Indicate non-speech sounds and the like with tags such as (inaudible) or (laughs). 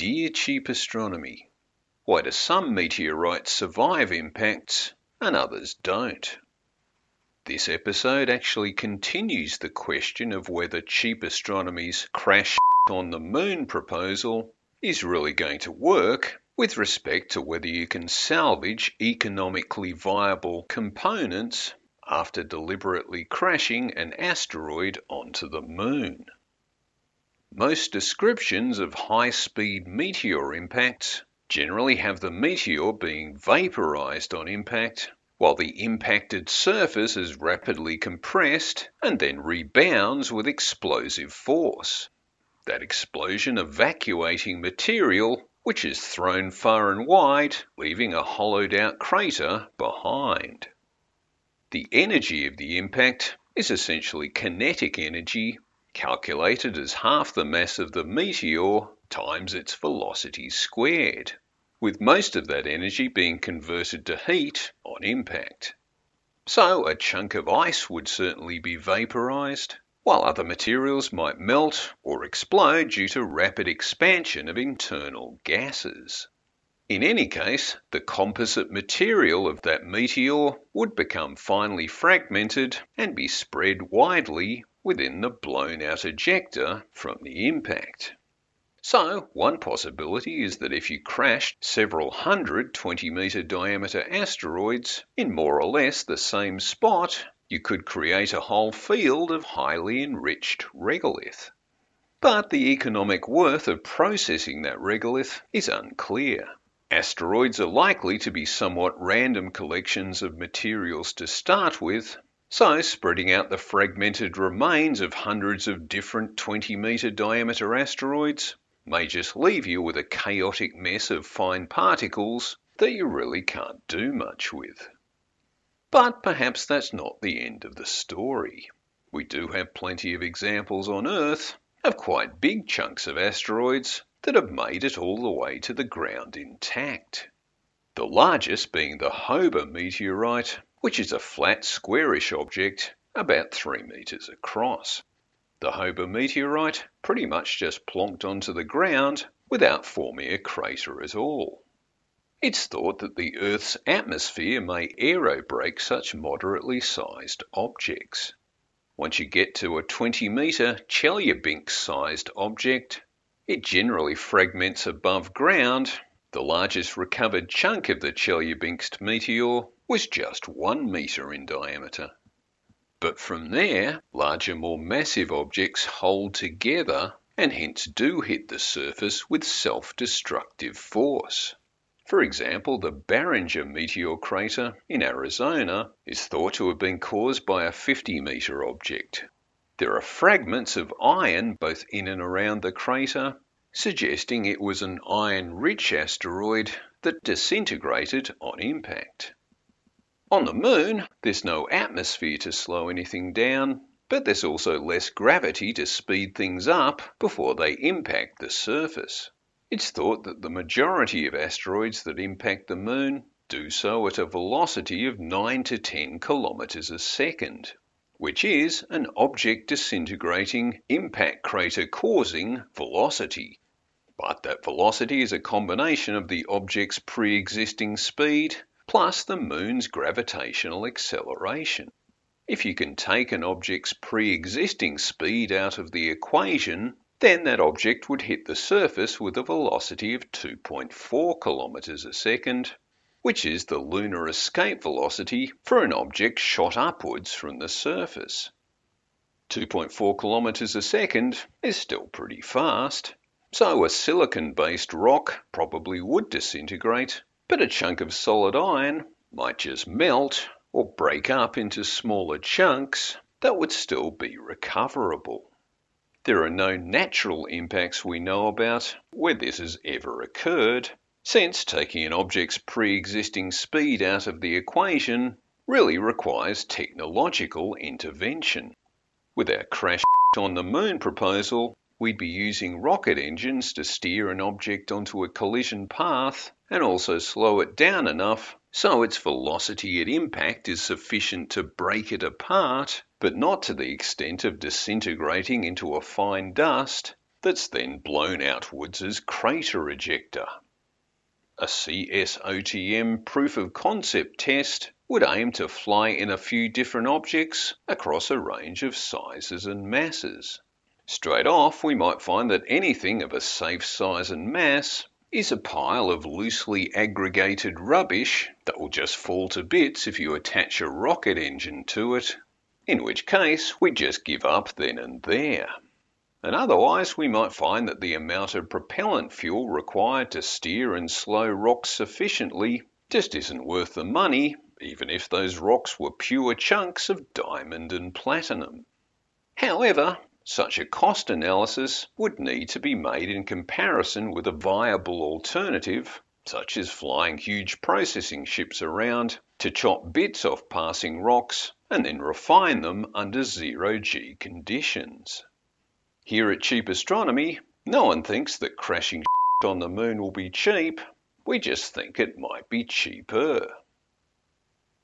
Dear Cheap Astronomy, why do some meteorites survive impacts and others don't? This episode actually continues the question of whether cheap astronomy's crash on the moon proposal is really going to work with respect to whether you can salvage economically viable components after deliberately crashing an asteroid onto the moon. Most descriptions of high-speed meteor impacts generally have the meteor being vaporized on impact while the impacted surface is rapidly compressed and then rebounds with explosive force. That explosion evacuating material which is thrown far and wide, leaving a hollowed out crater behind. The energy of the impact is essentially kinetic energy calculated as half the mass of the meteor times its velocity squared, with most of that energy being converted to heat on impact. So a chunk of ice would certainly be vaporized, while other materials might melt or explode due to rapid expansion of internal gases. In any case, the composite material of that meteor would become finely fragmented and be spread widely within the blown out ejecta from the impact. So, one possibility is that if you crashed several hundred 20 metre diameter asteroids in more or less the same spot, you could create a whole field of highly enriched regolith. But the economic worth of processing that regolith is unclear. Asteroids are likely to be somewhat random collections of materials to start with, so, spreading out the fragmented remains of hundreds of different 20 metre diameter asteroids may just leave you with a chaotic mess of fine particles that you really can't do much with. But perhaps that's not the end of the story. We do have plenty of examples on Earth of quite big chunks of asteroids that have made it all the way to the ground intact. The largest being the Hoba meteorite, which is a flat squarish object about 3 metres across. The Hoba meteorite pretty much just plonked onto the ground without forming a crater at all. It's thought that the Earth's atmosphere may aerobrake such moderately sized objects. Once you get to a 20 metre Chelyabinsk sized object, it generally fragments above ground. The largest recovered chunk of the Chelyabinsk meteor was just one metre in diameter. But from there, larger, more massive objects hold together and hence do hit the surface with self-destructive force. For example, the Barringer meteor crater in Arizona is thought to have been caused by a 50 metre object. There are fragments of iron both in and around the crater, suggesting it was an iron-rich asteroid that disintegrated on impact. On the moon, there's no atmosphere to slow anything down, but there's also less gravity to speed things up before they impact the surface. It's thought that the majority of asteroids that impact the moon do so at a velocity of 9 to 10 kilometers a second, which is an object disintegrating, impact crater causing velocity. But that velocity is a combination of the object's pre existing speed plus the moon's gravitational acceleration. If you can take an object's pre-existing speed out of the equation, then that object would hit the surface with a velocity of 2.4 kilometers a second, which is the lunar escape velocity for an object shot upwards from the surface. 2.4 kilometers a second is still pretty fast, so a silicon-based rock probably would disintegrate but a chunk of solid iron might just melt or break up into smaller chunks that would still be recoverable. There are no natural impacts we know about where this has ever occurred, since taking an object's pre-existing speed out of the equation really requires technological intervention. With our crash (laughs) on the moon proposal, we'd be using rocket engines to steer an object onto a collision path and also slow it down enough so its velocity at impact is sufficient to break it apart, but not to the extent of disintegrating into a fine dust that's then blown outwards as crater ejecta. A CSOTM proof of concept test would aim to fly in a few different objects across a range of sizes and masses. Straight off, we might find that anything of a safe size and mass is a pile of loosely aggregated rubbish that will just fall to bits if you attach a rocket engine to it, in which case we just give up then and there. And otherwise, we might find that the amount of propellant fuel required to steer and slow rocks sufficiently just isn't worth the money, even if those rocks were pure chunks of diamond and platinum. However, such a cost analysis would need to be made in comparison with a viable alternative, such as flying huge processing ships around to chop bits off passing rocks and then refine them under zero G conditions. Here at Cheap Astronomy, no one thinks that crashing (laughs) on the moon will be cheap. We just think it might be cheaper.